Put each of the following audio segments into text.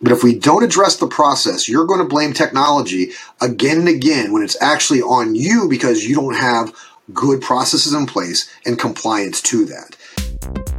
But if we don't address the process, you're going to blame technology again and again when it's actually on you because you don't have good processes in place and compliance to that.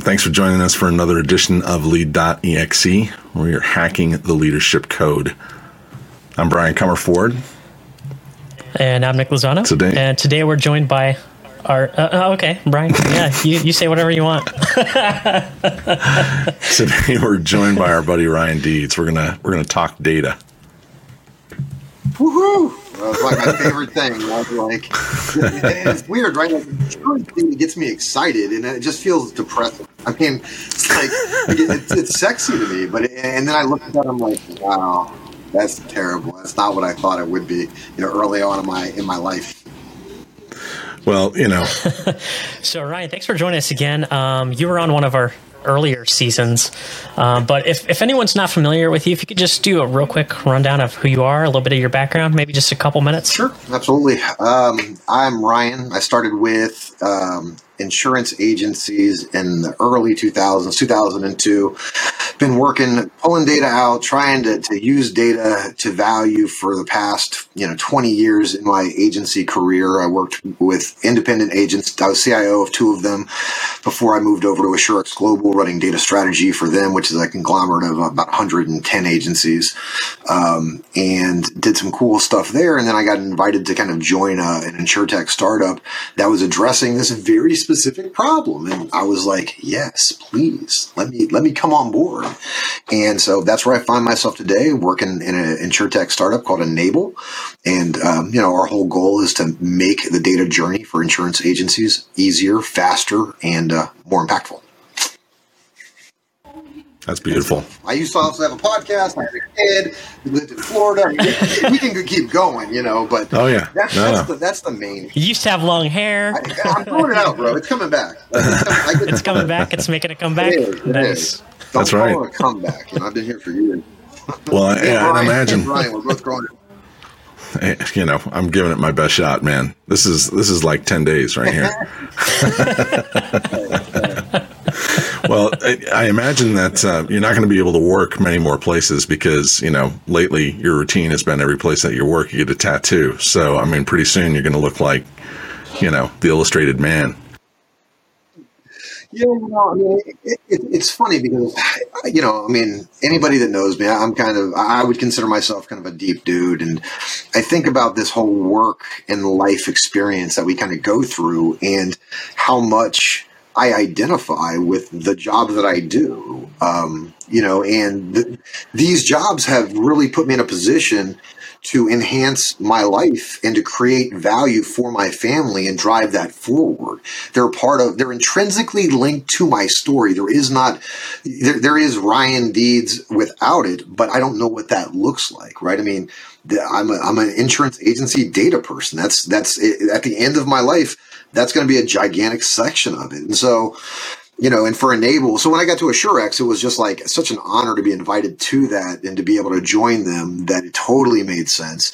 Thanks for joining us for another edition of Lead.exe, where you're hacking the leadership code. I'm Brian Comerford. And I'm Nick Lozano. Today, and today we're joined by our. Uh, uh okay, Brian. Yeah, you, you say whatever you want. today we're joined by our buddy Ryan Deeds. We're gonna we're gonna talk data. Woohoo! That's like my favorite thing. I was like, it's weird, right? Like, it gets me excited, and it just feels depressing. I mean, it's like it's, it's sexy to me, but and then I look at that, I'm like, wow, that's terrible. That's not what I thought it would be. You know, early on in my in my life. Well, you know. so Ryan, thanks for joining us again. Um, you were on one of our earlier seasons. Um, but if, if anyone's not familiar with you, if you could just do a real quick rundown of who you are, a little bit of your background, maybe just a couple minutes. Sure, absolutely. Um, I'm Ryan. I started with um, insurance agencies in the early 2000s, 2002. Been working, pulling data out, trying to, to use data to value for the past, you know, 20 years in my agency career. I worked with independent agents. I was CIO of two of them before I moved over to Assurex Global, running data strategy for them, which is a conglomerate of about 110 agencies, um, and did some cool stuff there. And then I got invited to kind of join a, an insurtech startup that was addressing this very specific specific problem. And i was like yes please let me let me come on board. And so that's where i find myself today working in an insurtech startup called enable. And um, you know our whole goal is to make the data journey for insurance agencies easier faster and uh, more impactful that's beautiful. I used to also have a podcast. I had a kid. We lived in Florida. we can keep going, you know. But oh yeah, that's, no, that's. The, that's the main. You used to have long hair. I, am throwing it out, bro. It's coming back. It's, it's coming back. It's making a comeback. It is, it nice. Is. That's right. A comeback. You know, I've been here for years. Well, I, yeah, Brian, imagine. Brian, we're both growing. You know, I'm giving it my best shot, man. This is this is like ten days right here. Well, I, I, imagine that uh, you're not going to be able to work many more places because you know lately your routine has been every place that you work you get a tattoo. So I mean, pretty soon you're going to look like you know the illustrated man. Yeah, you know, I mean, it, it, it's funny because, you know, I mean, anybody that knows me, I'm kind of, I would consider myself kind of a deep dude. And I think about this whole work and life experience that we kind of go through and how much I identify with the job that I do. Um, you know, and th- these jobs have really put me in a position to enhance my life and to create value for my family and drive that forward. They're part of, they're intrinsically linked to my story. There is not, there, there is Ryan Deeds without it, but I don't know what that looks like, right? I mean, I'm a, I'm an insurance agency data person. That's, that's at the end of my life that's going to be a gigantic section of it. And so, you know, and for Enable, so when I got to Assurex, it was just like such an honor to be invited to that and to be able to join them that it totally made sense.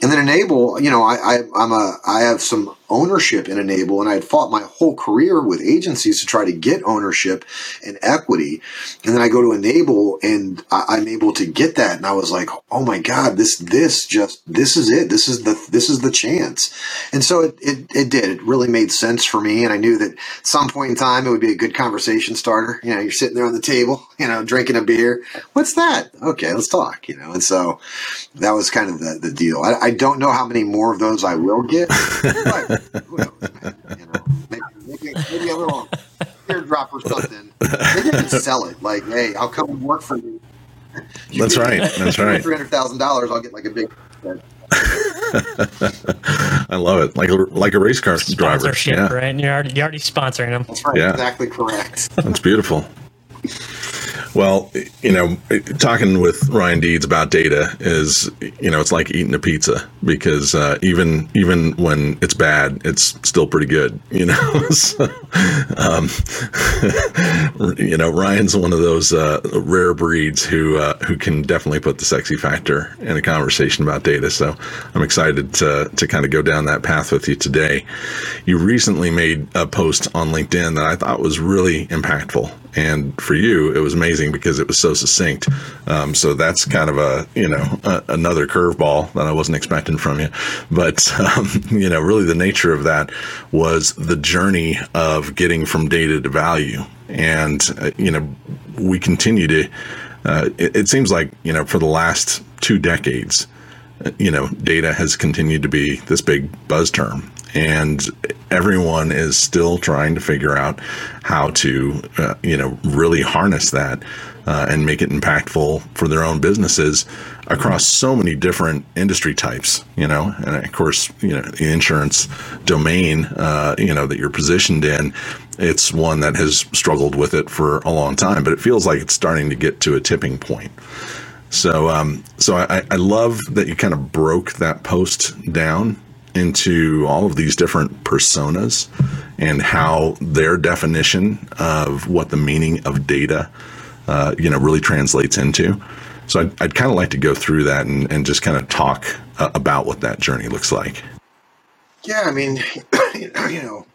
And then Enable, you know, I, I I'm a I have some ownership in Enable, and I had fought my whole career with agencies to try to get ownership and equity. And then I go to Enable, and I, am able to get that, and I was like, oh my god, this this just this is it. This is the this is the chance. And so it it, it did. It really made sense for me, and I knew that at some point in time it would be a good conversation starter. You know, you're sitting there on the table, you know, drinking a beer. What's that? Okay, let's talk. You know, and so that was kind of the the deal. I, I don't know how many more of those I will get. But who knows. You know, maybe, maybe, maybe a little teardrop or something. Maybe I can sell it. Like, hey, I'll come and work for you. you That's right. That's right. Three hundred thousand dollars, I'll get like a big. I love it, like a like a race car driver. Yeah. right? And you're already you're already sponsoring them. That's right. Yeah. Exactly correct. That's beautiful. Well, you know, talking with Ryan Deeds about data is, you know, it's like eating a pizza because uh, even even when it's bad, it's still pretty good. You know, so, um, you know, Ryan's one of those uh, rare breeds who uh, who can definitely put the sexy factor in a conversation about data. So I'm excited to to kind of go down that path with you today. You recently made a post on LinkedIn that I thought was really impactful and for you it was amazing because it was so succinct. Um, so that's kind of a you know a, another curveball that i wasn't expecting from you. But um, you know really the nature of that was the journey of getting from data to value. And uh, you know we continue to uh, it, it seems like you know for the last two decades uh, you know data has continued to be this big buzz term and everyone is still trying to figure out how to, uh, you know, really harness that uh, and make it impactful for their own businesses across so many different industry types. You know, and of course, you know, the insurance domain, uh, you know, that you're positioned in. It's one that has struggled with it for a long time, but it feels like it's starting to get to a tipping point. So, um, so I, I love that you kind of broke that post down into all of these different personas and how their definition of what the meaning of data, uh, you know, really translates into. So I'd, I'd kind of like to go through that and, and just kind of talk uh, about what that journey looks like. Yeah, I mean, you know,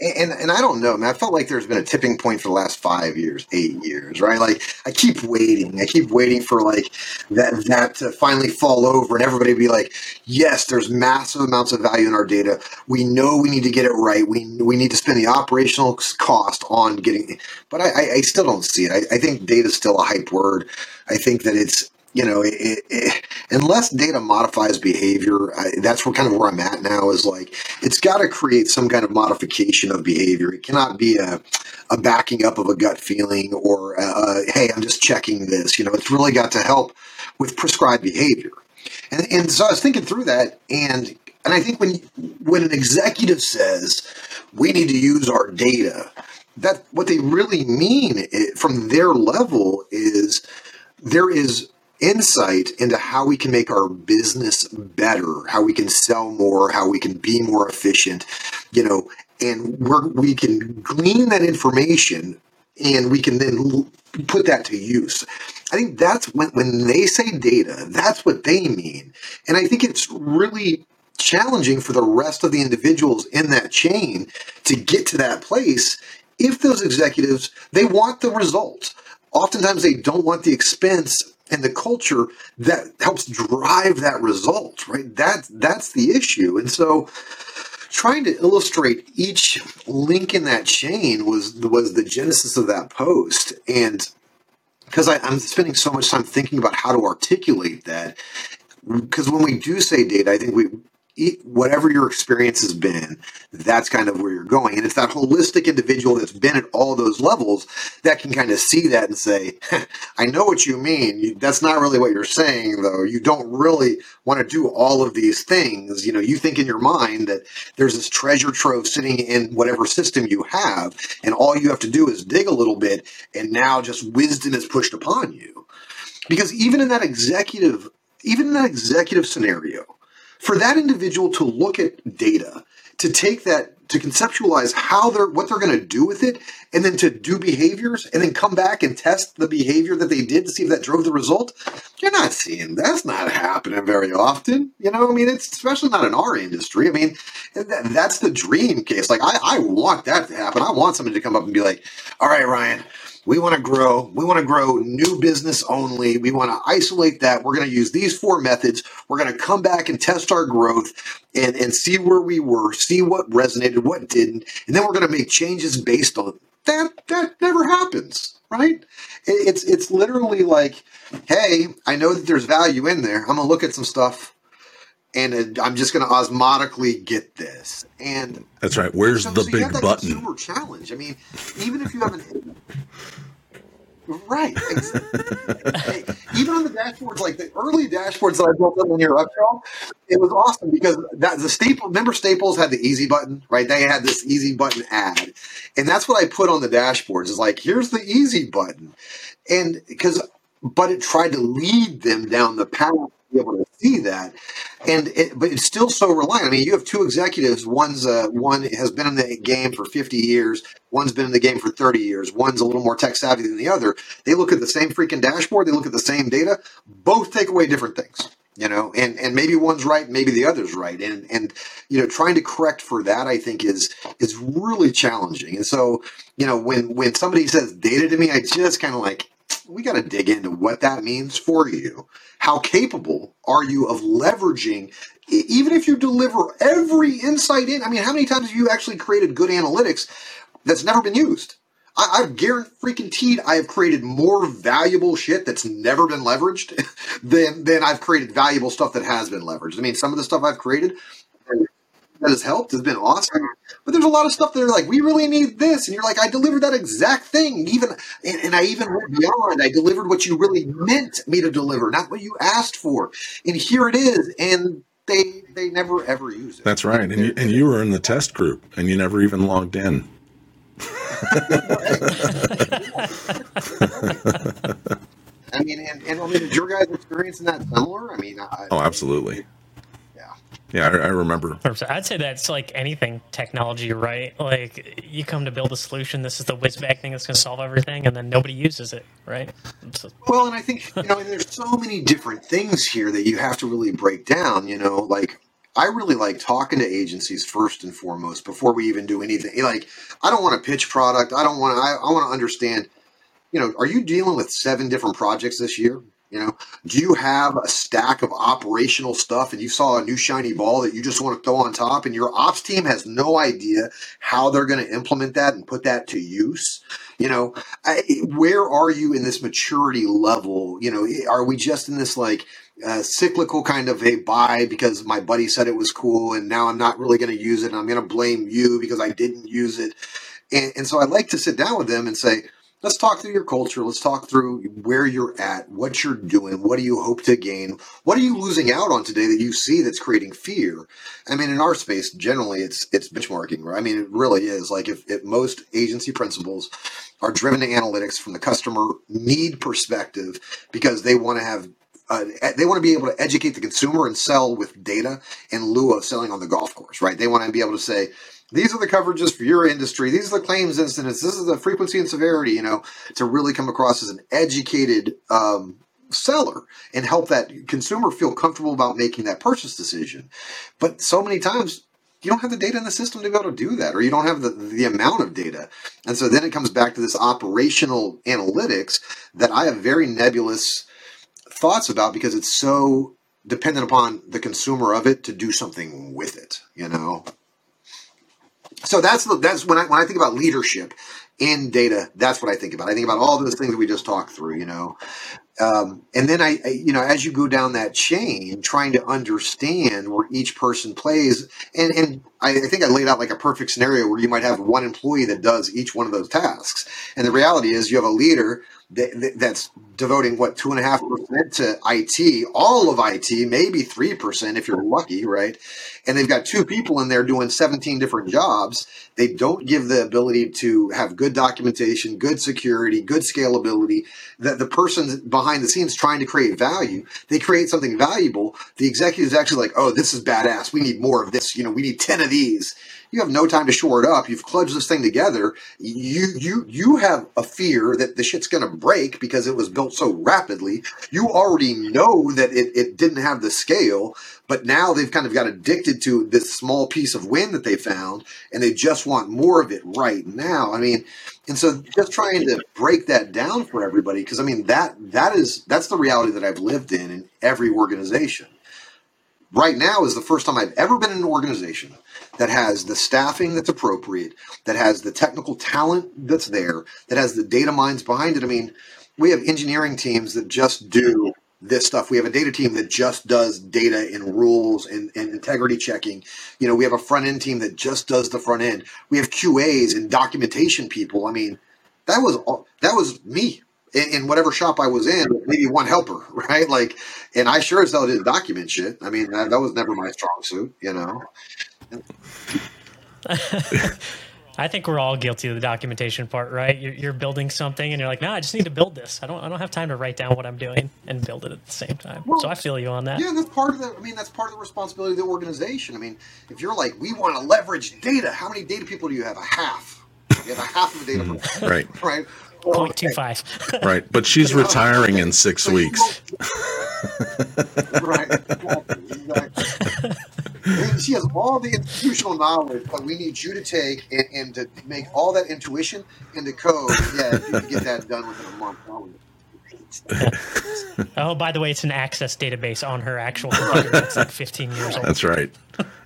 and and I don't know, man. I felt like there's been a tipping point for the last five years, eight years, right? Like I keep waiting, I keep waiting for like that that to finally fall over, and everybody be like, "Yes, there's massive amounts of value in our data. We know we need to get it right. We we need to spend the operational cost on getting." But I, I, I still don't see it. I, I think data is still a hype word. I think that it's you know, it, it, unless data modifies behavior, I, that's where kind of where I'm at now is like it's got to create some kind of modification of behavior. It cannot be a, a backing up of a gut feeling or a, a, hey, I'm just checking this. You know, it's really got to help with prescribed behavior. And, and so I was thinking through that, and and I think when when an executive says we need to use our data, that what they really mean eh, from their level is there is insight into how we can make our business better, how we can sell more, how we can be more efficient, you know, and we can glean that information and we can then put that to use. I think that's when, when they say data, that's what they mean. And I think it's really challenging for the rest of the individuals in that chain to get to that place if those executives they want the result oftentimes they don't want the expense and the culture that helps drive that result, right? That that's the issue. And so trying to illustrate each link in that chain was was the genesis of that post. And because I'm spending so much time thinking about how to articulate that, because when we do say data, I think we whatever your experience has been, that's kind of where you're going. And it's that holistic individual that's been at all those levels that can kind of see that and say, I know what you mean. You, that's not really what you're saying, though. You don't really want to do all of these things. You know, you think in your mind that there's this treasure trove sitting in whatever system you have, and all you have to do is dig a little bit, and now just wisdom is pushed upon you. Because even in that executive, even in that executive scenario, for that individual to look at data, to take that to conceptualize how they're what they're going to do with it and then to do behaviors and then come back and test the behavior that they did to see if that drove the result you're not seeing that's not happening very often you know i mean it's especially not in our industry i mean that's the dream case like I, I want that to happen i want somebody to come up and be like all right ryan we want to grow. We want to grow new business only. We want to isolate that. We're going to use these four methods. We're going to come back and test our growth and, and see where we were, see what resonated, what didn't. And then we're going to make changes based on that. That never happens, right? It's, it's literally like, hey, I know that there's value in there. I'm going to look at some stuff and I'm just going to osmotically get this. And that's right. Where's so, the so big button? Consumer challenge. I mean, even if you have an right, even on the dashboards, like the early dashboards that I built up on your upsell, it was awesome because that the staple remember Staples had the easy button, right? They had this easy button ad. And that's what I put on the dashboards is like, here's the easy button. And because but it tried to lead them down the path be able to see that. And it, but it's still so reliant. I mean, you have two executives. One's uh, one has been in the game for 50 years. One's been in the game for 30 years. One's a little more tech savvy than the other. They look at the same freaking dashboard. They look at the same data. Both take away different things you know and and maybe one's right maybe the other's right and and you know trying to correct for that i think is is really challenging and so you know when when somebody says data to me i just kind of like we got to dig into what that means for you how capable are you of leveraging even if you deliver every insight in i mean how many times have you actually created good analytics that's never been used I, I've guaranteed I have created more valuable shit that's never been leveraged than than I've created valuable stuff that has been leveraged. I mean, some of the stuff I've created that has helped has been awesome. But there's a lot of stuff that are like, we really need this, and you're like, I delivered that exact thing, even and, and I even went beyond. I delivered what you really meant me to deliver, not what you asked for. And here it is, and they they never ever use it. That's right, and you, and you were in the test group, and you never even logged in. I mean, and, and I mean, did your guys' experience in that similar? I mean, I, oh, absolutely. Yeah. Yeah, I, I remember. I'd say that's like anything technology, right? Like you come to build a solution, this is the whiz bag thing that's going to solve everything, and then nobody uses it, right? So, well, and I think you know, there's so many different things here that you have to really break down. You know, like I really like talking to agencies first and foremost before we even do anything. Like, I don't want to pitch product. I don't want to. I, I want to understand. You know, are you dealing with seven different projects this year? You know, do you have a stack of operational stuff and you saw a new shiny ball that you just want to throw on top and your ops team has no idea how they're going to implement that and put that to use? You know, I, where are you in this maturity level? You know, are we just in this like, uh, cyclical kind of a buy because my buddy said it was cool and now I'm not really going to use it and I'm going to blame you because I didn't use it. And, and so I like to sit down with them and say, let's talk through your culture. Let's talk through where you're at, what you're doing, what do you hope to gain, what are you losing out on today that you see that's creating fear. I mean, in our space, generally, it's it's benchmarking. Right? I mean, it really is. Like if, if most agency principals are driven to analytics from the customer need perspective because they want to have uh, they want to be able to educate the consumer and sell with data in lieu of selling on the golf course, right? They want to be able to say, these are the coverages for your industry. These are the claims incidents. This is the frequency and severity, you know, to really come across as an educated um, seller and help that consumer feel comfortable about making that purchase decision. But so many times, you don't have the data in the system to be able to do that, or you don't have the, the amount of data. And so then it comes back to this operational analytics that I have very nebulous thoughts about because it's so dependent upon the consumer of it to do something with it, you know. So that's the that's when I when I think about leadership in data, that's what I think about. I think about all those things that we just talked through, you know. Um, and then I, I, you know, as you go down that chain, trying to understand where each person plays, and and I, I think I laid out like a perfect scenario where you might have one employee that does each one of those tasks, and the reality is you have a leader that, that's devoting what two and a half percent to IT, all of IT, maybe three percent if you're lucky, right? And they've got two people in there doing 17 different jobs. They don't give the ability to have good documentation, good security, good scalability. That the person behind the scenes trying to create value, they create something valuable. The executive is actually like, oh, this is badass. We need more of this. You know, we need 10 of these you have no time to shore it up. You've clutched this thing together. You you you have a fear that the shit's going to break because it was built so rapidly. You already know that it, it didn't have the scale, but now they've kind of got addicted to this small piece of wind that they found, and they just want more of it right now. I mean, and so just trying to break that down for everybody because I mean that that is that's the reality that I've lived in in every organization. Right now is the first time I've ever been in an organization that has the staffing that's appropriate, that has the technical talent that's there, that has the data minds behind it. I mean, we have engineering teams that just do this stuff. We have a data team that just does data and rules and, and integrity checking. You know, we have a front end team that just does the front end. We have QAs and documentation people. I mean, that was that was me in, in, whatever shop I was in, maybe one helper, right? Like, and I sure as hell didn't document shit. I mean, that, that was never my strong suit, you know. I think we're all guilty of the documentation part, right? You're, you're, building something, and you're like, "No, I just need to build this. I don't, I don't have time to write down what I'm doing and build it at the same time." Well, so I feel you on that. Yeah, that's part of the. I mean, that's part of the responsibility of the organization. I mean, if you're like, we want to leverage data, how many data people do you have? A half. You have a half of the data. Mm, right. Right. Point two five. right, but she's retiring in six weeks. right. Exactly she has all the institutional knowledge, but we need you to take and, and to make all that intuition into code. Yeah, you can get that done within a month. oh, by the way, it's an access database on her actual computer. It's like 15 years old. That's right.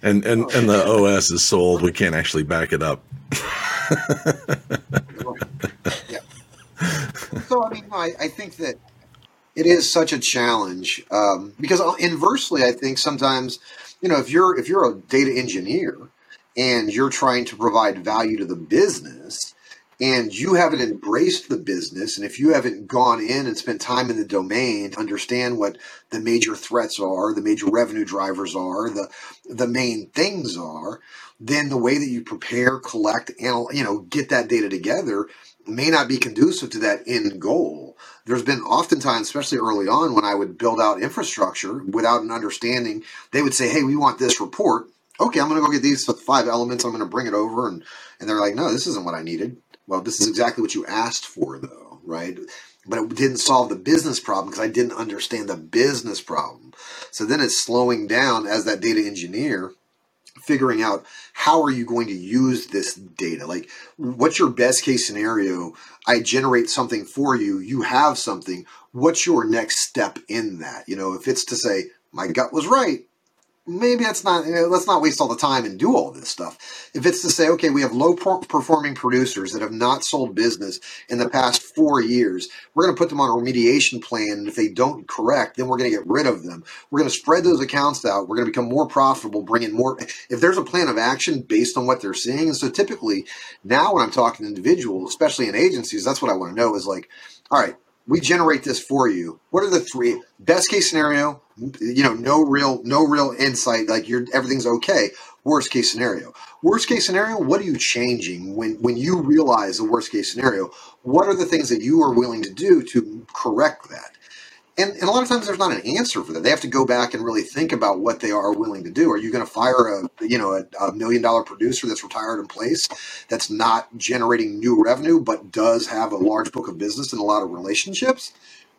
And and and the OS is sold. We can't actually back it up. So I mean, I, I think that it is such a challenge um, because inversely, I think sometimes you know if you're if you're a data engineer and you're trying to provide value to the business and you haven't embraced the business and if you haven't gone in and spent time in the domain to understand what the major threats are the major revenue drivers are the the main things are then the way that you prepare collect and you know get that data together may not be conducive to that end goal there's been oftentimes, especially early on, when I would build out infrastructure without an understanding, they would say, Hey, we want this report. Okay, I'm going to go get these five elements. I'm going to bring it over. And, and they're like, No, this isn't what I needed. Well, this is exactly what you asked for, though, right? But it didn't solve the business problem because I didn't understand the business problem. So then it's slowing down as that data engineer figuring out how are you going to use this data? Like what's your best case scenario? I generate something for you. You have something. What's your next step in that? You know if it's to say my gut was right maybe that's not you know, let's not waste all the time and do all this stuff. If it's to say okay we have low performing producers that have not sold business in the past four years we're going to put them on a remediation plan. And if they don't correct then we're going to get rid of them. We're going to spread those accounts out. We're going to become more profitable bring in more if there's a plan of action based on what they're seeing and so typically now when i'm talking to individuals especially in agencies that's what i want to know is like all right we generate this for you. What are the three best case scenario? You know, no real, no real insight. Like you're everything's okay. Worst case scenario. Worst case scenario. What are you changing when when you realize the worst case scenario? What are the things that you are willing to do to correct that? And, and a lot of times there's not an answer for that. They have to go back and really think about what they are willing to do. Are you going to fire a you know a, a million dollar producer that's retired in place that's not generating new revenue but does have a large book of business and a lot of relationships?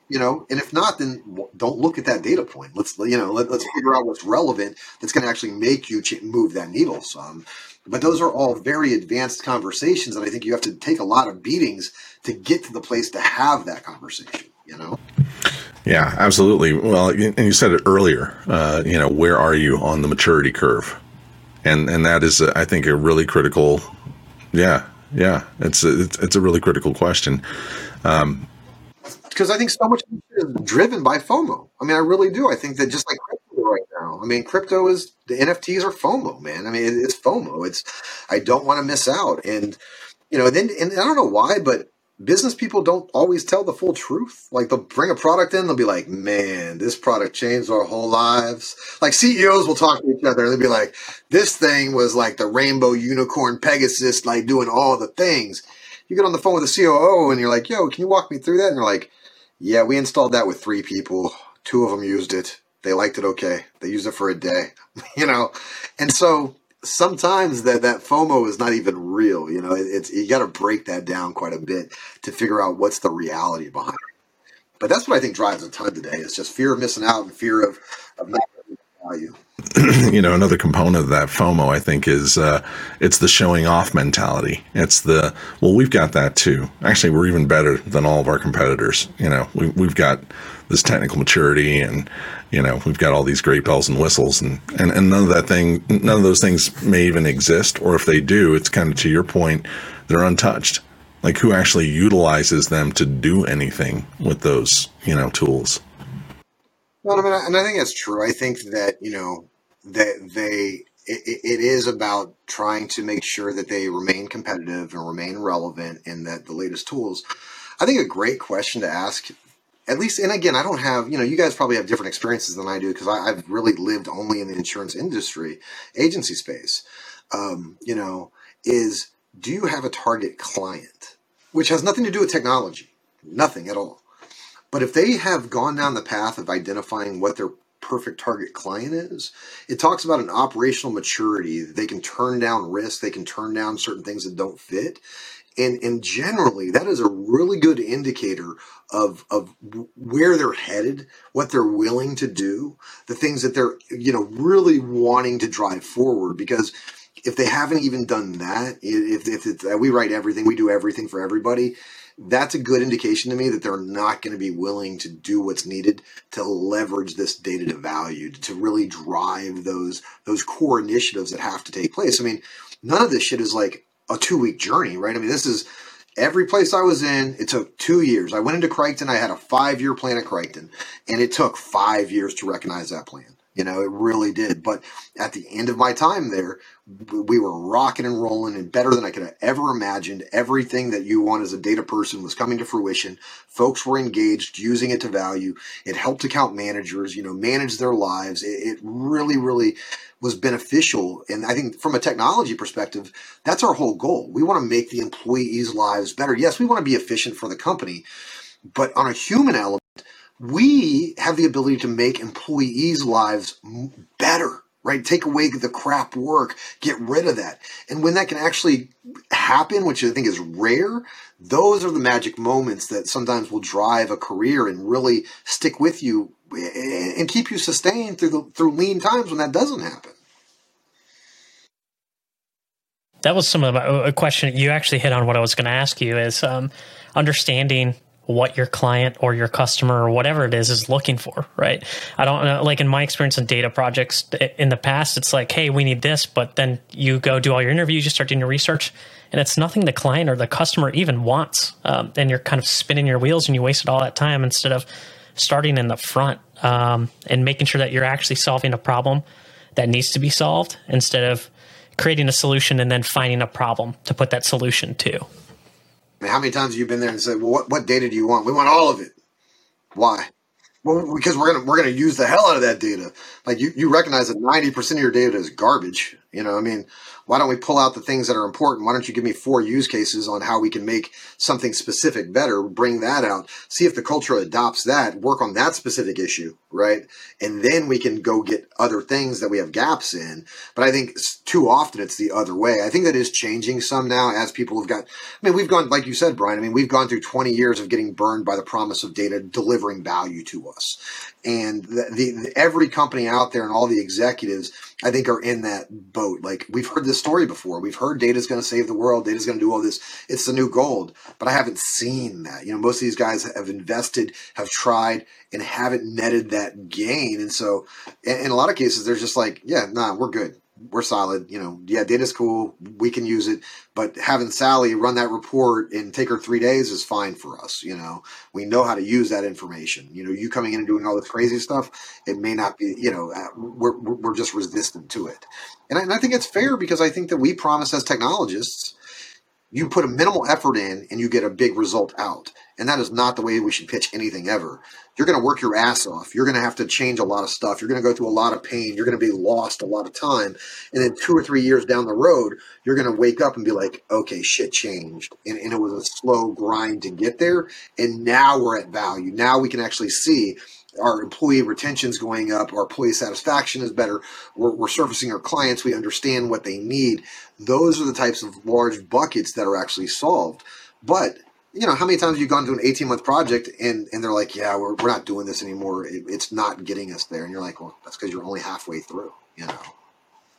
You know, and if not, then don't look at that data point. Let's you know let, us figure out what's relevant that's going to actually make you move that needle some. But those are all very advanced conversations, and I think you have to take a lot of beatings to get to the place to have that conversation. You know. Yeah, absolutely. Well, and you said it earlier. Uh, you know, where are you on the maturity curve? And and that is, I think, a really critical. Yeah, yeah, it's a, it's, it's a really critical question. Um, because I think so much is driven by FOMO. I mean, I really do. I think that just like crypto right now. I mean, crypto is the NFTs are FOMO, man. I mean, it's FOMO. It's I don't want to miss out, and you know, then and I don't know why, but business people don't always tell the full truth. Like they'll bring a product in, they'll be like, man, this product changed our whole lives. Like CEOs will talk to each other and they'll be like, this thing was like the rainbow unicorn Pegasus, like doing all the things. You get on the phone with the COO and you're like, yo, can you walk me through that? And they're like, yeah, we installed that with three people. Two of them used it. They liked it okay. They used it for a day, you know? And so sometimes that that FOMO is not even real. You know, it's you got to break that down quite a bit to figure out what's the reality behind it. But that's what I think drives a ton today. It's just fear of missing out and fear of, of not value. you know, another component of that FOMO, I think, is uh, it's the showing off mentality. It's the well, we've got that too. Actually, we're even better than all of our competitors. You know, we, we've got this technical maturity and you know we've got all these great bells and whistles and, and and none of that thing none of those things may even exist. Or if they do it's kind of to your point they're untouched. Like who actually utilizes them to do anything with those you know tools? Well i mean and i think that's true. I think that you know that they it, it is about trying to make sure that they remain competitive and remain relevant and that the latest tools I think a great question to ask, at least, and again, I don't have, you know, you guys probably have different experiences than I do because I've really lived only in the insurance industry, agency space. Um, you know, is do you have a target client, which has nothing to do with technology, nothing at all. But if they have gone down the path of identifying what their perfect target client is, it talks about an operational maturity. They can turn down risk, they can turn down certain things that don't fit. And, and generally, that is a really good indicator of, of where they're headed, what they're willing to do, the things that they're, you know, really wanting to drive forward. Because if they haven't even done that, if, if it's, we write everything, we do everything for everybody, that's a good indication to me that they're not going to be willing to do what's needed to leverage this data to value to really drive those those core initiatives that have to take place. I mean, none of this shit is like a two week journey, right? I mean, this is every place I was in. It took two years. I went into Crichton. I had a five year plan at Crichton, and it took five years to recognize that plan. You know, it really did. But at the end of my time there, we were rocking and rolling and better than I could have ever imagined. Everything that you want as a data person was coming to fruition. Folks were engaged, using it to value. It helped account managers, you know, manage their lives. It, it really, really was beneficial. And I think from a technology perspective, that's our whole goal. We want to make the employees' lives better. Yes, we want to be efficient for the company, but on a human element, we have the ability to make employees' lives better right? Take away the crap work, get rid of that. And when that can actually happen, which I think is rare, those are the magic moments that sometimes will drive a career and really stick with you and keep you sustained through the, through lean times when that doesn't happen. That was some of my, a question you actually hit on what I was going to ask you is um, understanding what your client or your customer or whatever it is is looking for, right? I don't know. Like in my experience in data projects in the past, it's like, hey, we need this, but then you go do all your interviews, you start doing your research, and it's nothing the client or the customer even wants. Um, and you're kind of spinning your wheels and you wasted all that time instead of starting in the front um, and making sure that you're actually solving a problem that needs to be solved instead of creating a solution and then finding a problem to put that solution to mean, how many times have you been there and said, "Well, what, what data do you want? We want all of it." Why? Well, because we're gonna we're gonna use the hell out of that data. Like you, you recognize that ninety percent of your data is garbage. You know, I mean, why don't we pull out the things that are important? Why don't you give me four use cases on how we can make something specific better? Bring that out. See if the culture adopts that. Work on that specific issue, right? And then we can go get other things that we have gaps in. But I think too often it's the other way. I think that is changing some now as people have got. I mean, we've gone like you said, Brian. I mean, we've gone through twenty years of getting burned by the promise of data delivering value to us, and the, the every company out there and all the executives I think are in that boat. Like we've heard this story before. We've heard data is going to save the world. Data is going to do all this. It's the new gold. But I haven't seen that. You know, most of these guys have invested, have tried, and haven't netted that gain. And so, in, in a lot of cases, they're just like, yeah, nah, we're good we're solid. You know, yeah, data's cool. We can use it. But having Sally run that report and take her three days is fine for us. You know, we know how to use that information. You know, you coming in and doing all this crazy stuff, it may not be, you know, uh, we're, we're just resistant to it. And I, and I think it's fair because I think that we promise as technologists, you put a minimal effort in and you get a big result out. And that is not the way we should pitch anything ever. You're going to work your ass off. You're going to have to change a lot of stuff. You're going to go through a lot of pain. You're going to be lost a lot of time. And then two or three years down the road, you're going to wake up and be like, okay, shit changed. And, and it was a slow grind to get there. And now we're at value. Now we can actually see our employee retention is going up, our employee satisfaction is better, we're, we're, servicing our clients, we understand what they need. Those are the types of large buckets that are actually solved. But you know, how many times have you gone to an 18 month project and, and they're like, yeah, we're, we're not doing this anymore. It, it's not getting us there. And you're like, well, that's because you're only halfway through, you know?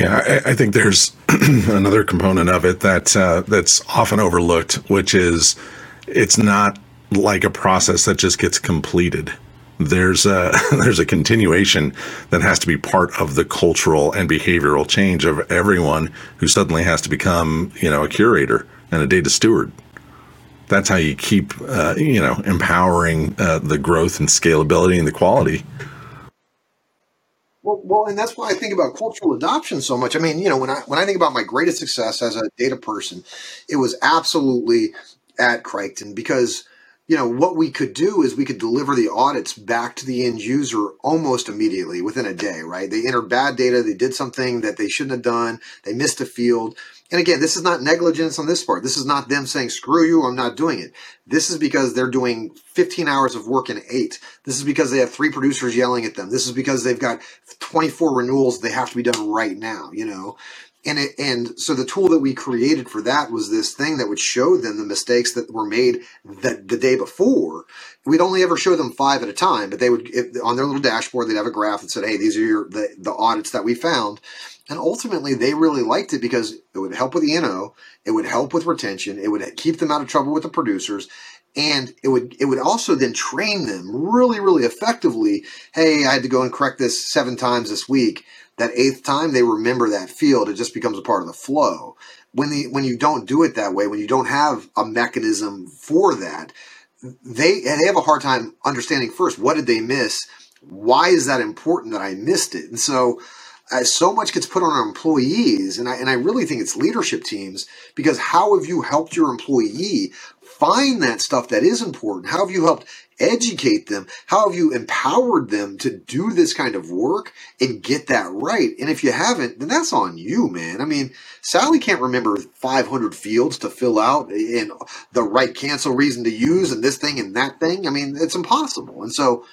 Yeah, I, I think there's another component of it that uh, that's often overlooked, which is it's not like a process that just gets completed. There's a there's a continuation that has to be part of the cultural and behavioral change of everyone who suddenly has to become, you know, a curator and a data steward that's how you keep uh, you know empowering uh, the growth and scalability and the quality well, well, and that's why I think about cultural adoption so much. I mean, you know, when I when I think about my greatest success as a data person, it was absolutely at Crichton because you know, what we could do is we could deliver the audits back to the end user almost immediately within a day, right? They entered bad data, they did something that they shouldn't have done, they missed a field. And again, this is not negligence on this part. This is not them saying, screw you, I'm not doing it. This is because they're doing 15 hours of work in eight. This is because they have three producers yelling at them. This is because they've got 24 renewals they have to be done right now, you know? And it, and so the tool that we created for that was this thing that would show them the mistakes that were made the, the day before. We'd only ever show them five at a time, but they would on their little dashboard they'd have a graph that said, "Hey, these are your the, the audits that we found." And ultimately, they really liked it because it would help with the E&O, it would help with retention, it would keep them out of trouble with the producers, and it would it would also then train them really really effectively. Hey, I had to go and correct this seven times this week that eighth time they remember that field. It just becomes a part of the flow. When the when you don't do it that way when you don't have a mechanism for that they they have a hard time understanding first what did they miss? Why is that important that i missed it? And so uh, so much gets put on our employees and I, and I really think it's leadership teams because how have you helped your employee find that stuff that is important how have you helped educate them? How have you empowered them to do this kind of work and get that right? And if you haven't, then that's on you, man. I mean, Sally can't remember 500 fields to fill out and the right cancel reason to use and this thing and that thing. I mean, it's impossible. And so,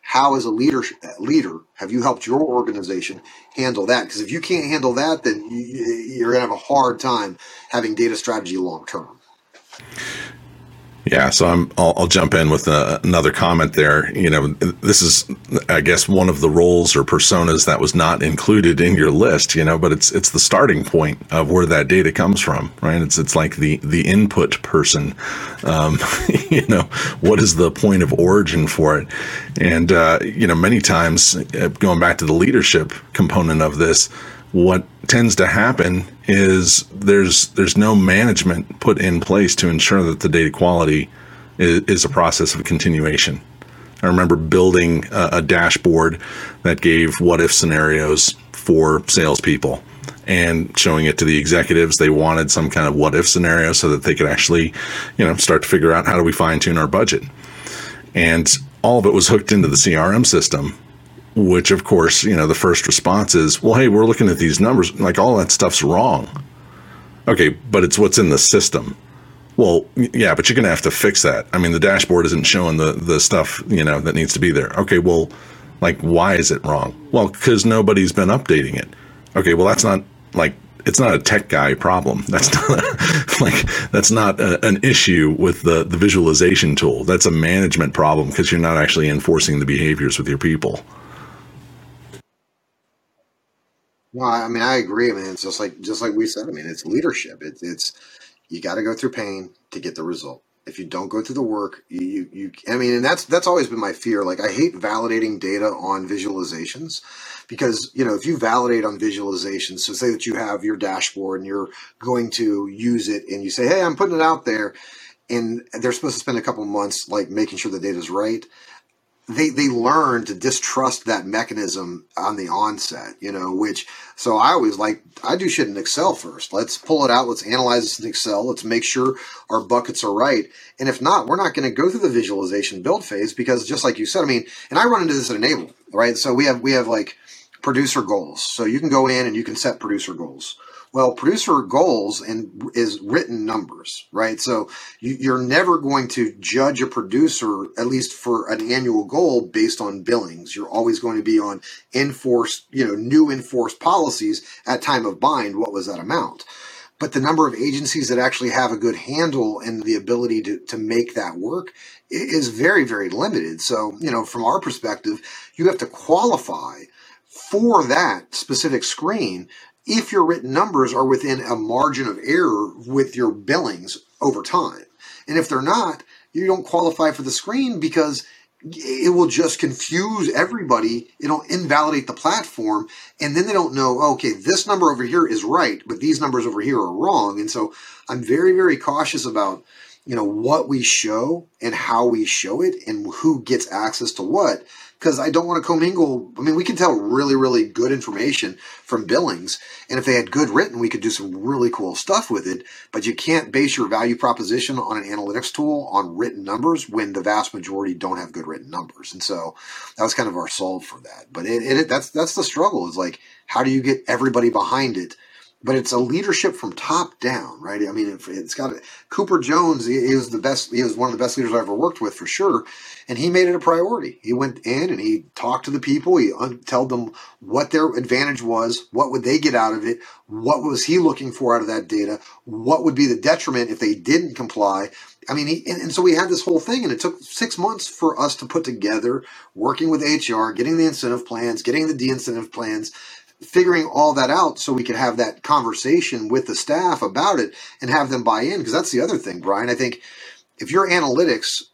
how as a leader leader have you helped your organization handle that because if you can't handle that then you're going to have a hard time having data strategy long term yeah, so I'm. I'll, I'll jump in with a, uh, another comment there. You know, this is, I guess, one of the roles or personas that was not included in your list. You know, but it's it's the starting point of where that data comes from, right? It's it's like the the input person. Um, you know, what is the point of origin for it? And uh, you know, many times, uh, going back to the leadership component of this, what tends to happen is there's there's no management put in place to ensure that the data quality is, is a process of continuation. I remember building a, a dashboard that gave what if scenarios for salespeople and showing it to the executives. They wanted some kind of what if scenario so that they could actually, you know, start to figure out how do we fine tune our budget. And all of it was hooked into the CRM system which of course, you know, the first response is, well, hey, we're looking at these numbers, like all that stuff's wrong. Okay, but it's what's in the system. Well, yeah, but you're going to have to fix that. I mean, the dashboard isn't showing the the stuff, you know, that needs to be there. Okay, well, like why is it wrong? Well, cuz nobody's been updating it. Okay, well that's not like it's not a tech guy problem. That's not like that's not a, an issue with the the visualization tool. That's a management problem because you're not actually enforcing the behaviors with your people. No, I mean I agree, man. It's just like just like we said. I mean, it's leadership. It's it's you got to go through pain to get the result. If you don't go through the work, you, you you I mean, and that's that's always been my fear. Like I hate validating data on visualizations because you know if you validate on visualizations, so say that you have your dashboard and you're going to use it, and you say, hey, I'm putting it out there, and they're supposed to spend a couple months like making sure the data is right they they learn to distrust that mechanism on the onset, you know, which so I always like I do shit in Excel first. Let's pull it out, let's analyze this in Excel, let's make sure our buckets are right. And if not, we're not going to go through the visualization build phase because just like you said, I mean, and I run into this at Enable, right? So we have we have like producer goals. So you can go in and you can set producer goals. Well, producer goals and is written numbers, right? So you, are never going to judge a producer, at least for an annual goal, based on billings. You're always going to be on enforced, you know, new enforced policies at time of bind. What was that amount? But the number of agencies that actually have a good handle and the ability to, to make that work is very, very limited. So, you know, from our perspective, you have to qualify for that specific screen if your written numbers are within a margin of error with your billings over time. And if they're not, you don't qualify for the screen because it will just confuse everybody. It'll invalidate the platform. And then they don't know, oh, okay, this number over here is right, but these numbers over here are wrong. And so I'm very, very cautious about you know, what we show and how we show it and who gets access to what because I don't want to commingle. I mean, we can tell really, really good information from Billings, and if they had good written, we could do some really cool stuff with it. But you can't base your value proposition on an analytics tool on written numbers when the vast majority don't have good written numbers. And so that was kind of our solve for that. But it, it that's that's the struggle. Is like how do you get everybody behind it? But it's a leadership from top down, right? I mean, it's got Cooper Jones. He was the best. He was one of the best leaders I ever worked with, for sure. And he made it a priority. He went in and he talked to the people. He un- told them what their advantage was, what would they get out of it, what was he looking for out of that data, what would be the detriment if they didn't comply. I mean, he, and, and so we had this whole thing, and it took six months for us to put together, working with HR, getting the incentive plans, getting the de-incentive plans, figuring all that out so we could have that conversation with the staff about it and have them buy in because that's the other thing brian. I think if your analytics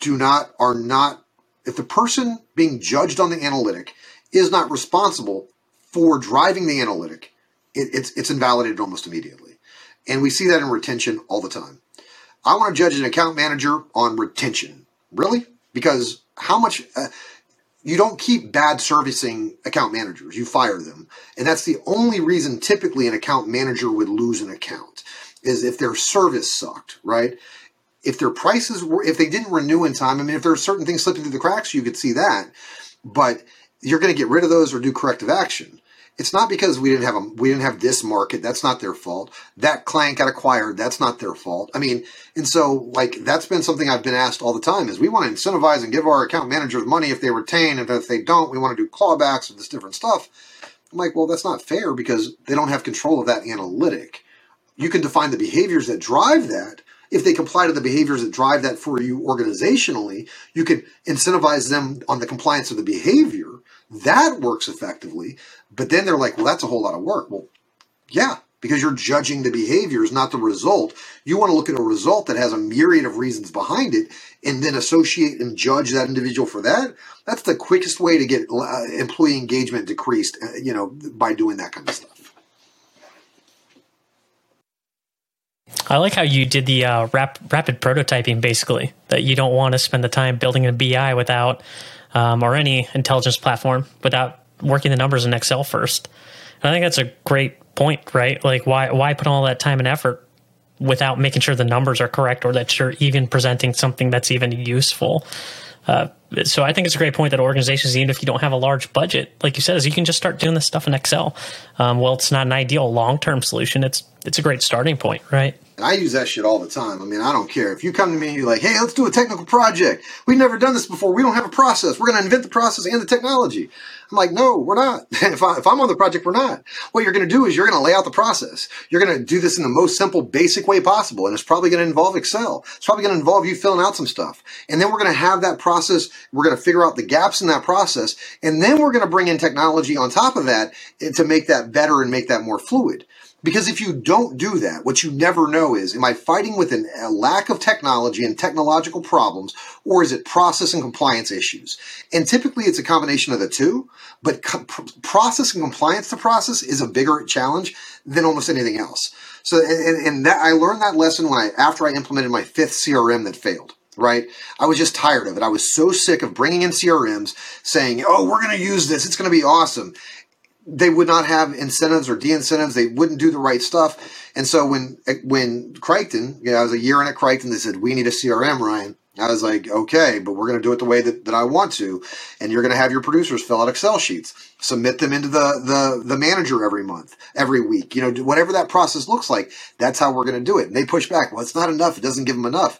do not are not if the person being judged on the analytic is not responsible for driving the analytic it, it's it's invalidated almost immediately. And we see that in retention all the time. I want to judge an account manager on retention. Really? Because how much uh, you don't keep bad servicing account managers. You fire them. And that's the only reason typically an account manager would lose an account is if their service sucked, right? If their prices were, if they didn't renew in time, I mean, if there are certain things slipping through the cracks, you could see that. But you're going to get rid of those or do corrective action. It's not because we didn't have a we didn't have this market that's not their fault. That client got acquired that's not their fault. I mean and so like that's been something i've been asked all the time is we want to incentivize and give our account managers money if they retain and if they don't we want to do clawbacks and this different stuff. I'm like well that's not fair because they don't have control of that analytic. You can define the behaviors that drive that. If they comply to the behaviors that drive that for you organizationally you can incentivize them on the compliance of the behavior that works effectively. But then they're like, well, that's a whole lot of work. Well, yeah, because you're judging the behaviors, not the result. You want to look at a result that has a myriad of reasons behind it and then associate and judge that individual for that. That's the quickest way to get uh, employee engagement decreased, uh, you know, by doing that kind of stuff. I like how you did the uh, rap- rapid prototyping, basically, that you don't want to spend the time building a BI without um, or any intelligence platform without working the numbers in Excel first. And I think that's a great point, right? Like, why why put all that time and effort without making sure the numbers are correct or that you're even presenting something that's even useful? Uh, so I think it's a great point that organizations, even if you don't have a large budget, like you said, is you can just start doing this stuff in Excel. Um, well, it's not an ideal long term solution. It's it's a great starting point, right? And I use that shit all the time. I mean, I don't care. If you come to me and you're like, hey, let's do a technical project. We've never done this before. We don't have a process. We're going to invent the process and the technology. I'm like, no, we're not. if, I, if I'm on the project, we're not. What you're going to do is you're going to lay out the process. You're going to do this in the most simple, basic way possible. And it's probably going to involve Excel. It's probably going to involve you filling out some stuff. And then we're going to have that process. We're going to figure out the gaps in that process. And then we're going to bring in technology on top of that eh, to make that better and make that more fluid. Because if you don't do that, what you never know is, am I fighting with an, a lack of technology and technological problems, or is it process and compliance issues? And typically it's a combination of the two, but co- process and compliance to process is a bigger challenge than almost anything else. So, and, and that I learned that lesson when I, after I implemented my fifth CRM that failed right? I was just tired of it. I was so sick of bringing in CRMs saying, oh, we're going to use this. It's going to be awesome they would not have incentives or de-incentives. They wouldn't do the right stuff. And so when when Crichton, you know, I was a year in at Crichton, they said we need a CRM, Ryan. I was like, okay, but we're going to do it the way that, that I want to, and you're going to have your producers fill out Excel sheets, submit them into the the the manager every month, every week. You know, whatever that process looks like, that's how we're going to do it. And they push back. Well, it's not enough. It doesn't give them enough.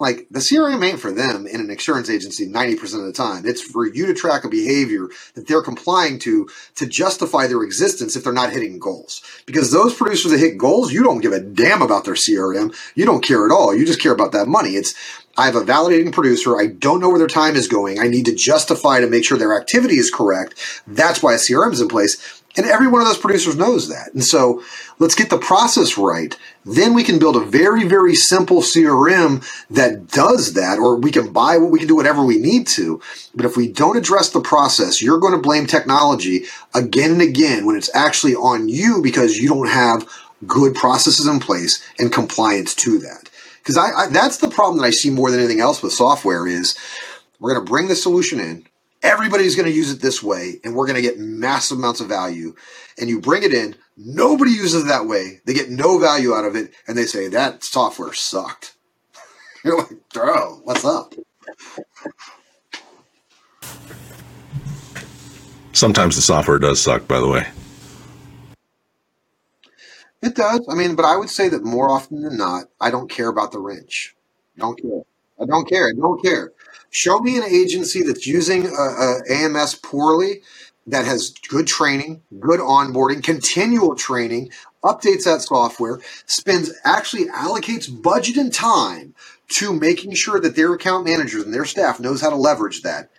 Like the CRM ain't for them in an insurance agency 90% of the time. It's for you to track a behavior that they're complying to to justify their existence if they're not hitting goals. Because those producers that hit goals, you don't give a damn about their CRM. You don't care at all. You just care about that money. It's I have a validating producer. I don't know where their time is going. I need to justify to make sure their activity is correct. That's why a CRM is in place. And every one of those producers knows that. And so let's get the process right. Then we can build a very, very simple CRM that does that, or we can buy what we can do whatever we need to. But if we don't address the process, you're going to blame technology again and again when it's actually on you because you don't have good processes in place and compliance to that. Because I, I that's the problem that I see more than anything else with software is we're going to bring the solution in. Everybody's going to use it this way, and we're going to get massive amounts of value. And you bring it in, nobody uses it that way. They get no value out of it, and they say that software sucked. You're like, bro, what's up? Sometimes the software does suck, by the way. It does. I mean, but I would say that more often than not, I don't care about the wrench. I don't care. I don't care. I don't care. Show me an agency that's using uh, uh, a, a AMS poorly, that has good training, good onboarding, continual training, updates that software, spends actually allocates budget and time to making sure that their account managers and their staff knows how to leverage that.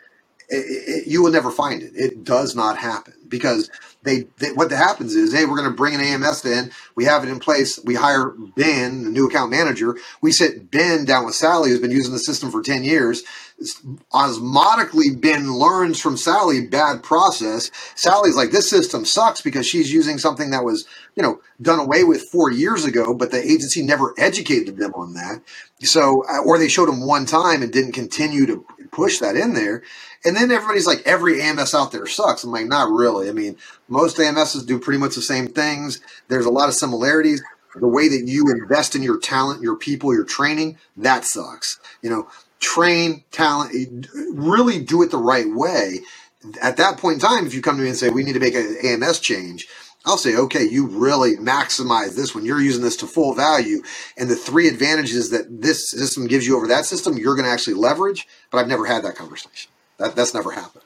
It, it, you will never find it. It does not happen because they, they what happens is, hey, we're going to bring an AMS in. We have it in place. We hire Ben, the new account manager. We sit Ben down with Sally, who's been using the system for ten years. Osmotically, Ben learns from Sally bad process. Sally's like, this system sucks because she's using something that was, you know, done away with four years ago, but the agency never educated them on that. So, uh, or they showed them one time and didn't continue to push that in there. And then everybody's like, every AMS out there sucks. I'm like, not really. I mean, most AMSs do pretty much the same things. There's a lot of similarities. The way that you invest in your talent, your people, your training, that sucks. You know, train talent, eh, really do it the right way. At that point in time, if you come to me and say, we need to make an AMS change, I'll say, okay, you really maximize this when you're using this to full value. And the three advantages that this system gives you over that system, you're going to actually leverage. But I've never had that conversation. That, that's never happened.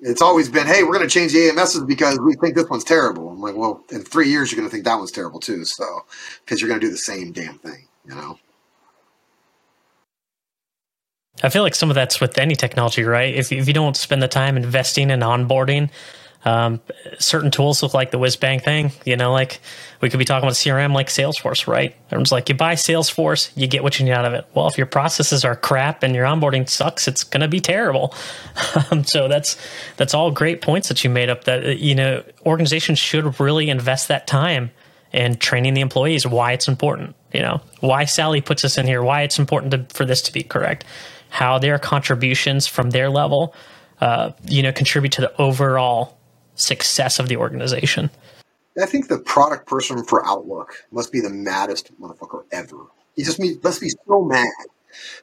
It's always been, hey, we're going to change the AMSs because we think this one's terrible. I'm like, well, in three years, you're going to think that one's terrible too. So, because you're going to do the same damn thing, you know? I feel like some of that's with any technology, right? If, if you don't spend the time investing and onboarding, um, certain tools look like the whiz bang thing. You know, like we could be talking about CRM like Salesforce, right? Everyone's like, you buy Salesforce, you get what you need out of it. Well, if your processes are crap and your onboarding sucks, it's going to be terrible. Um, so that's that's all great points that you made up. That you know, organizations should really invest that time in training the employees. Why it's important. You know, why Sally puts us in here. Why it's important to, for this to be correct. How their contributions from their level, uh, you know, contribute to the overall success of the organization. I think the product person for Outlook must be the maddest motherfucker ever. He just must be so mad.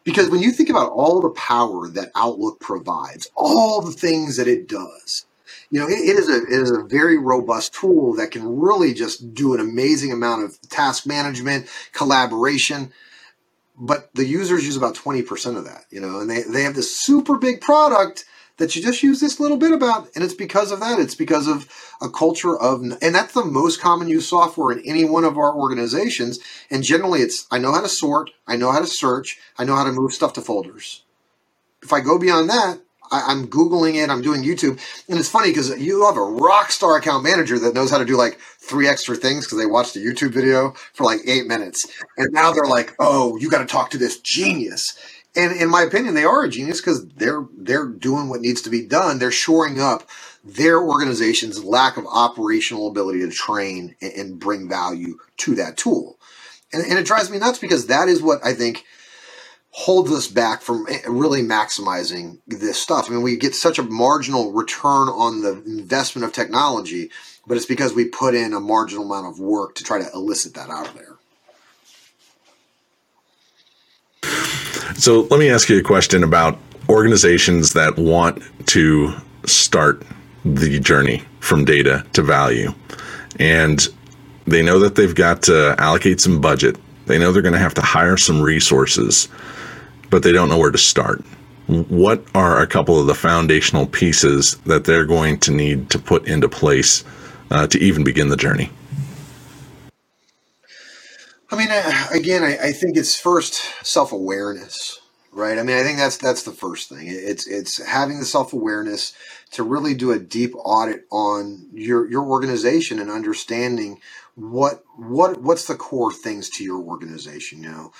Because when you think about all the power that Outlook provides, all the things that it does, you know, it, it is a it is a very robust tool that can really just do an amazing amount of task management, collaboration. But the users use about 20% of that, you know, and they, they have this super big product that you just use this little bit about. And it's because of that. It's because of a culture of, and that's the most common use software in any one of our organizations. And generally it's, I know how to sort, I know how to search, I know how to move stuff to folders. If I go beyond that, I, am Googling it, I'm doing YouTube. And it's funny because you have a rock star account manager that knows how to do like three extra things because they watched a YouTube video for like eight minutes. And now they're like, oh, you got to talk to this genius. And in my opinion, they are a genius because they're they're doing what needs to be done. They're shoring up their organization's lack of operational ability to train and, and bring value to that tool. And, and it drives me nuts because that is what I think holds us back from eh, really maximizing this stuff. I mean, we get such a marginal return on the investment of technology, but it's because we put in a marginal amount of work to try to elicit that out of there. So let me ask you a question about organizations that want to start the journey from data to value. And they know that they've got to allocate some budget. They know they're going to have to hire some resources, but they don't know where to start. What are a couple of the foundational pieces that they're going to need to put into place uh, to even begin the journey? I mean, again, I, I think it's first self awareness, right? I mean, I think that's that's the first thing. It's it's having the self awareness to really do a deep audit on your your organization and understanding what what what's the core things to your organization. You know,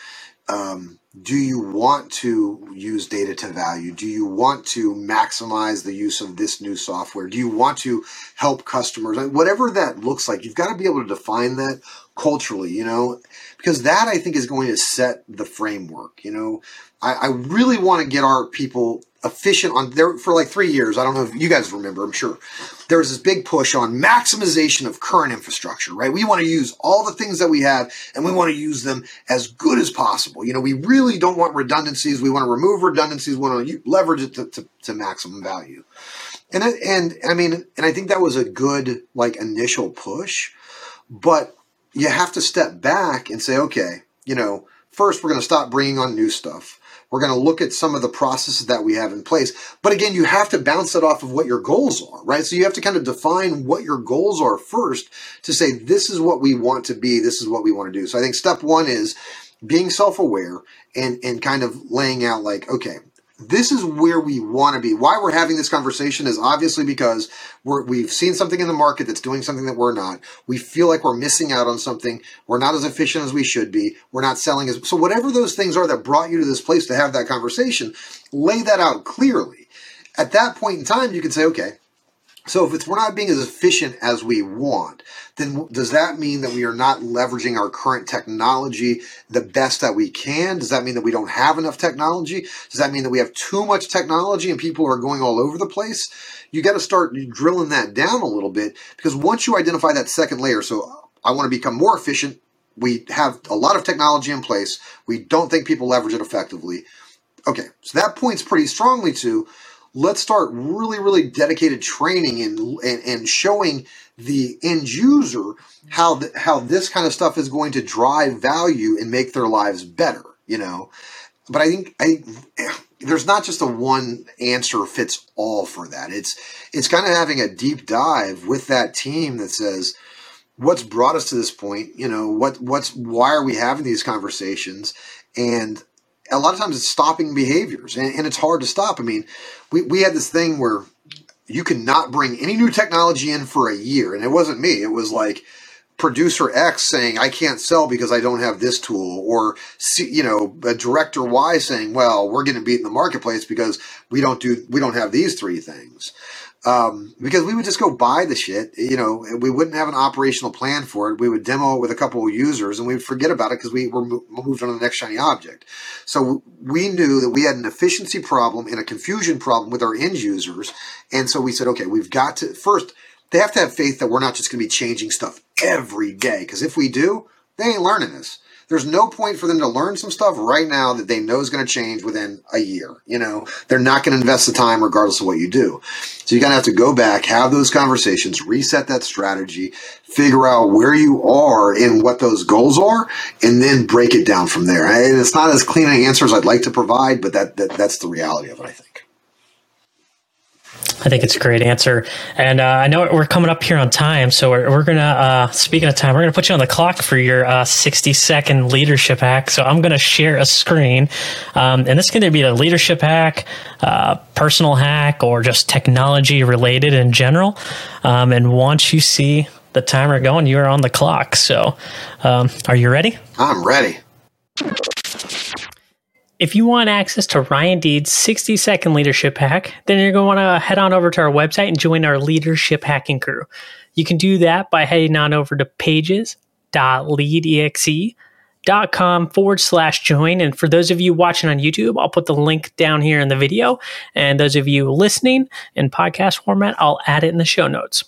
um, do you want to use data to value? Do you want to maximize the use of this new software? Do you want to help customers? Whatever that looks like, you've got to be able to define that culturally, you know, because that I think is going to set the framework. You know, I, I really want to get our people efficient on there for like three years. I don't know if you guys remember, I'm sure. There was this big push on maximization of current infrastructure, right? We want to use all the things that we have and we want to use them as good as possible. You know, we really don't want redundancies. We want to remove redundancies. We want to leverage it to, to, to maximum value. And, and I mean, and I think that was a good like initial push, but you have to step back and say, okay, you know, first we're going to stop bringing on new stuff we're going to look at some of the processes that we have in place. But again, you have to bounce it off of what your goals are, right? So you have to kind of define what your goals are first to say, this is what we want to be. This is what we want to do. So I think step one is being self-aware and, and kind of laying out like, okay, this is where we want to be. Why we're having this conversation is obviously because we have seen something in the market that's doing something that we're not. We feel like we're missing out on something. We're not as efficient as we should be. We're not selling as so. Whatever those things are that brought you to this place to have that conversation, lay that out clearly. At that point in time, you can say, okay, so if we're not being as efficient as we want, then does that mean that we are not leveraging our current technology the best that we can? Does that mean that we don't have enough technology? Does that mean that we have too much technology and people are going all over the place? You got to start drilling that down a little bit because once you identify that second layer, so I want to become more efficient. We have a lot of technology in place. We don't think people leverage it effectively. Okay, so that points pretty strongly to let's start really, really dedicated training and, and, and showing the end user how the, how this kind of stuff is going to drive value and make their lives better. You know, but I think I eh, there's not just a one answer fits all for that. It's it's kind of having a deep dive with that team that says what's brought us to this point. You know, what what's why are we having these conversations and a lot of times it's stopping behaviors and, and, it's hard to stop. I mean, we, we had this thing where you cannot bring any new technology in for a year. And it wasn't me. It was like producer X saying, I can't sell because I don't have this tool. Or, you know, a director Y saying, well, we're going to beat in the marketplace because we don't do, we don't have these three things um, because we would just go buy the shit, you know, we wouldn't have an operational plan for it. We would demo it with a couple of users and we'd forget about it because we were moved on to the next shiny object. So we knew that we had an efficiency problem and a confusion problem with our end users. And so we said, okay, we've got to first, they have to have faith that we're not just going to be changing stuff every day. Because if we do, they ain't learning this there's no point for them to learn some stuff right now that they know is going to change within a year. You know, they're not going to invest the time regardless of what you do. So you kind of have to go back, have those conversations, reset that strategy, figure out where you are and what those goals are, and then break it down from there. And it's not as clean an answer as I'd like to provide, but that, that that's the reality of it, I think. I think it's a great answer. And uh, I know we're coming up here on time. So we're, we're going to, uh, speaking of time, we're going to put you on the clock for your uh, 60 second leadership hack. So I'm going to share a screen. Um, and this is going to be a leadership hack, uh, personal hack, or just technology related in general. Um, and once you see the timer going, you are on the clock. So um, are you ready? I'm ready. If you want access to Ryan Deed's 60 second leadership hack, then you're going to want to head on over to our website and join our leadership hacking crew. You can do that by heading on over to pages.leadexe.com forward slash join. And for those of you watching on YouTube, I'll put the link down here in the video. And those of you listening in podcast format, I'll add it in the show notes.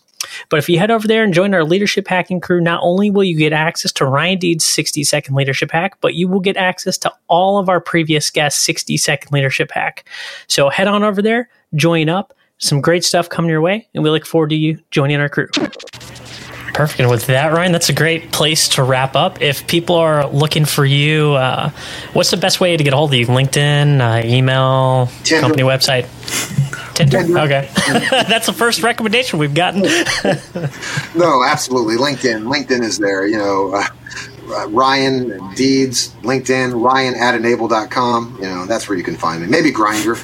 But if you head over there and join our leadership hacking crew, not only will you get access to Ryan Deed's 60 second leadership hack, but you will get access to all of our previous guests' 60 second leadership hack. So head on over there, join up. Some great stuff coming your way, and we look forward to you joining our crew. Perfect. And with that, Ryan, that's a great place to wrap up. If people are looking for you, uh, what's the best way to get a hold of you? LinkedIn, uh, email, Tinder. company website? Tinder? Tinder. Okay. that's the first recommendation we've gotten. no, absolutely. LinkedIn. LinkedIn is there. You know, uh, uh, Ryan Deeds, LinkedIn, ryan at enable.com. You know, that's where you can find me. Maybe Grindr.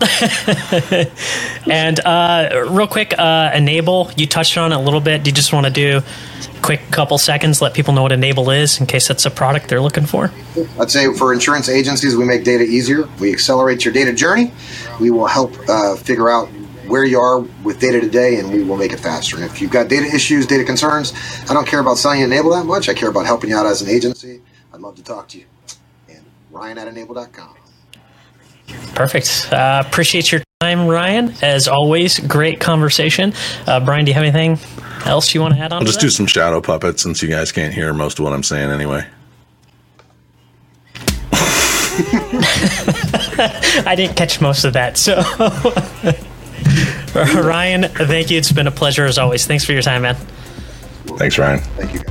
and uh, real quick, uh, Enable, you touched on it a little bit. Do you just want to do a quick couple seconds, let people know what Enable is in case that's a product they're looking for? I'd say for insurance agencies, we make data easier. We accelerate your data journey. We will help uh, figure out where you are with data today, and we will make it faster. And if you've got data issues, data concerns, I don't care about selling you Enable that much. I care about helping you out as an agency. I'd love to talk to you. And Ryan at enable.com. Perfect. Uh, appreciate your time, Ryan. As always, great conversation. Uh, Brian, do you have anything else you want to add on? I'll just that? do some shadow puppets since you guys can't hear most of what I'm saying anyway. I didn't catch most of that. So, Ryan, thank you. It's been a pleasure as always. Thanks for your time, man. Thanks, Ryan. Thank you, guys.